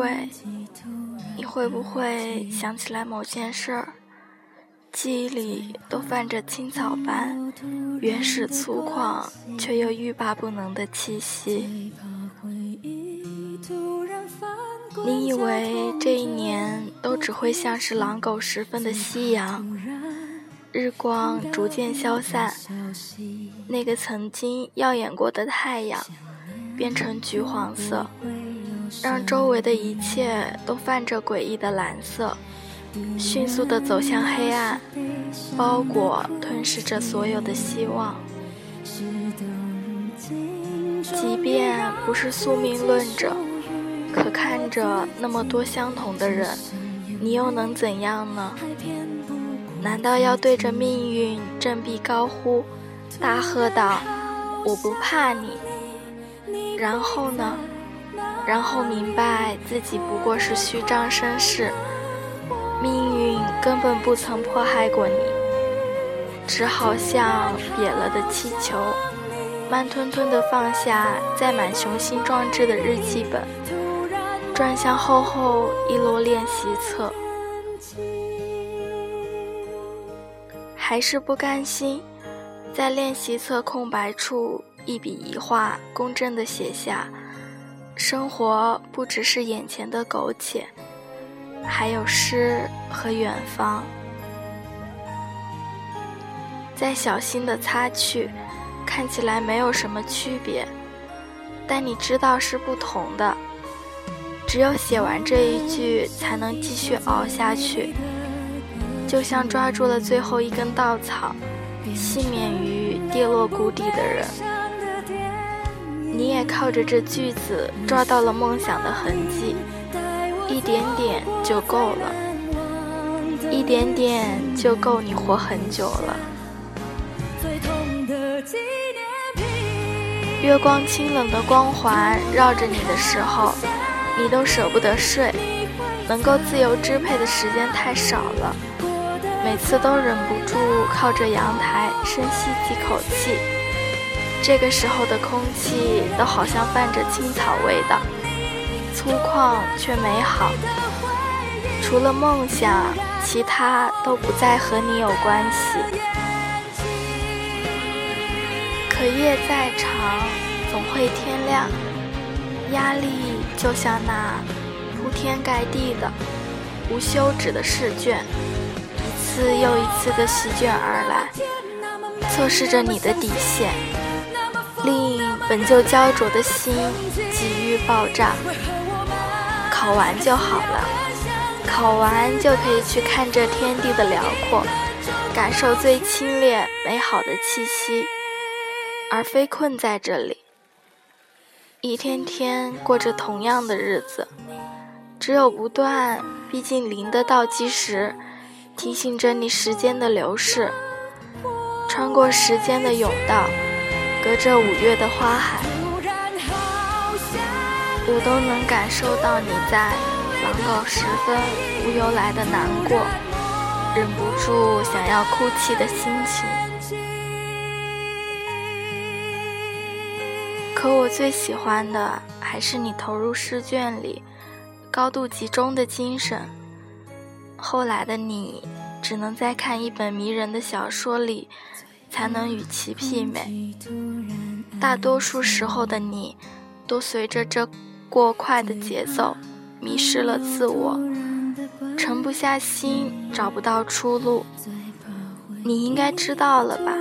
柜，你会不会想起来某件事儿？记忆里都泛着青草般原始粗犷却又欲罢不能的气息。你以为这一年都只会像是狼狗时分的夕阳，日光逐渐消散，那个曾经耀眼过的太阳变成橘黄色，让周围的一切都泛着诡异的蓝色，迅速地走向黑暗，包裹吞噬着所有的希望。即便不是宿命论者。可看着那么多相同的人，你又能怎样呢？难道要对着命运振臂高呼，大喝道：“我不怕你！”然后呢？然后明白自己不过是虚张声势，命运根本不曾迫害过你，只好像瘪了的气球，慢吞吞地放下载满雄心壮志的日记本。转向厚厚一摞练习册，还是不甘心，在练习册空白处一笔一画公正地写下：生活不只是眼前的苟且，还有诗和远方。再小心地擦去，看起来没有什么区别，但你知道是不同的。只有写完这一句，才能继续熬下去。就像抓住了最后一根稻草，幸免于跌落谷底的人。你也靠着这句子抓到了梦想的痕迹，一点点就够了，一点点就够你活很久了。月光清冷的光环绕着你的时候。你都舍不得睡，能够自由支配的时间太少了，每次都忍不住靠着阳台深吸几口气。这个时候的空气都好像泛着青草味道，粗犷却美好。除了梦想，其他都不再和你有关系。可夜再长，总会天亮。压力。就像那铺天盖地的、无休止的试卷，一次又一次的席卷而来，测试着你的底线。令本就焦灼的心急于爆炸。考完就好了，考完就可以去看这天地的辽阔，感受最清冽美好的气息，而非困在这里。一天天过着同样的日子，只有不断逼近零的倒计时，提醒着你时间的流逝。穿过时间的甬道，隔着五月的花海，我都能感受到你在狼狗时分无由来的难过，忍不住想要哭泣的心情。可我最喜欢的还是你投入试卷里高度集中的精神。后来的你，只能在看一本迷人的小说里，才能与其媲美。大多数时候的你，都随着这过快的节奏，迷失了自我，沉不下心，找不到出路。你应该知道了吧？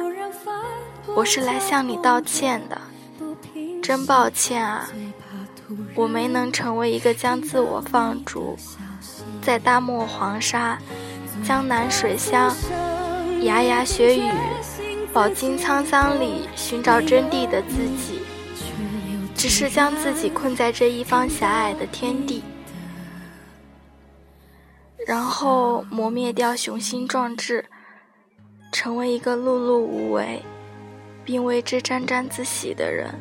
我是来向你道歉的。真抱歉啊，我没能成为一个将自我放逐在大漠黄沙、江南水乡、牙牙学语、饱经沧桑里寻找真谛的自己，只是将自己困在这一方狭隘的天地，然后磨灭掉雄心壮志，成为一个碌碌无为，并为之沾沾自喜的人。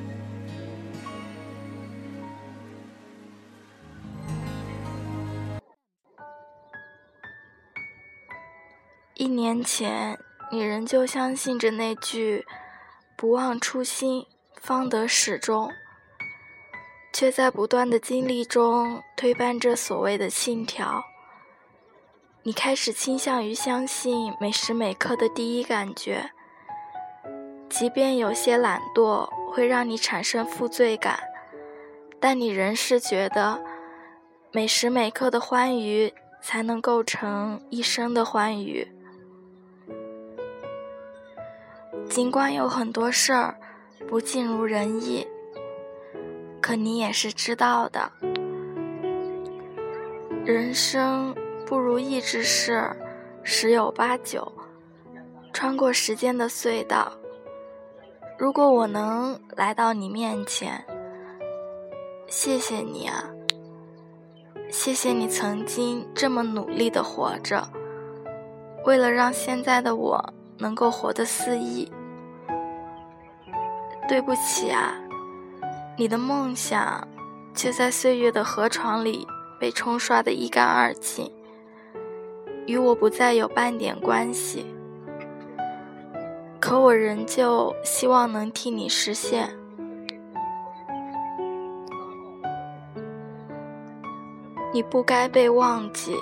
一年前，你仍旧相信着那句“不忘初心，方得始终”。却在不断的经历中推翻这所谓的信条。你开始倾向于相信每时每刻的第一感觉，即便有些懒惰会让你产生负罪感，但你仍是觉得每时每刻的欢愉才能构成一生的欢愉。尽管有很多事儿不尽如人意，可你也是知道的，人生。不如意之事十有八九，穿过时间的隧道。如果我能来到你面前，谢谢你啊，谢谢你曾经这么努力的活着，为了让现在的我能够活得肆意。对不起啊，你的梦想却在岁月的河床里被冲刷得一干二净。与我不再有半点关系，可我仍旧希望能替你实现。你不该被忘记。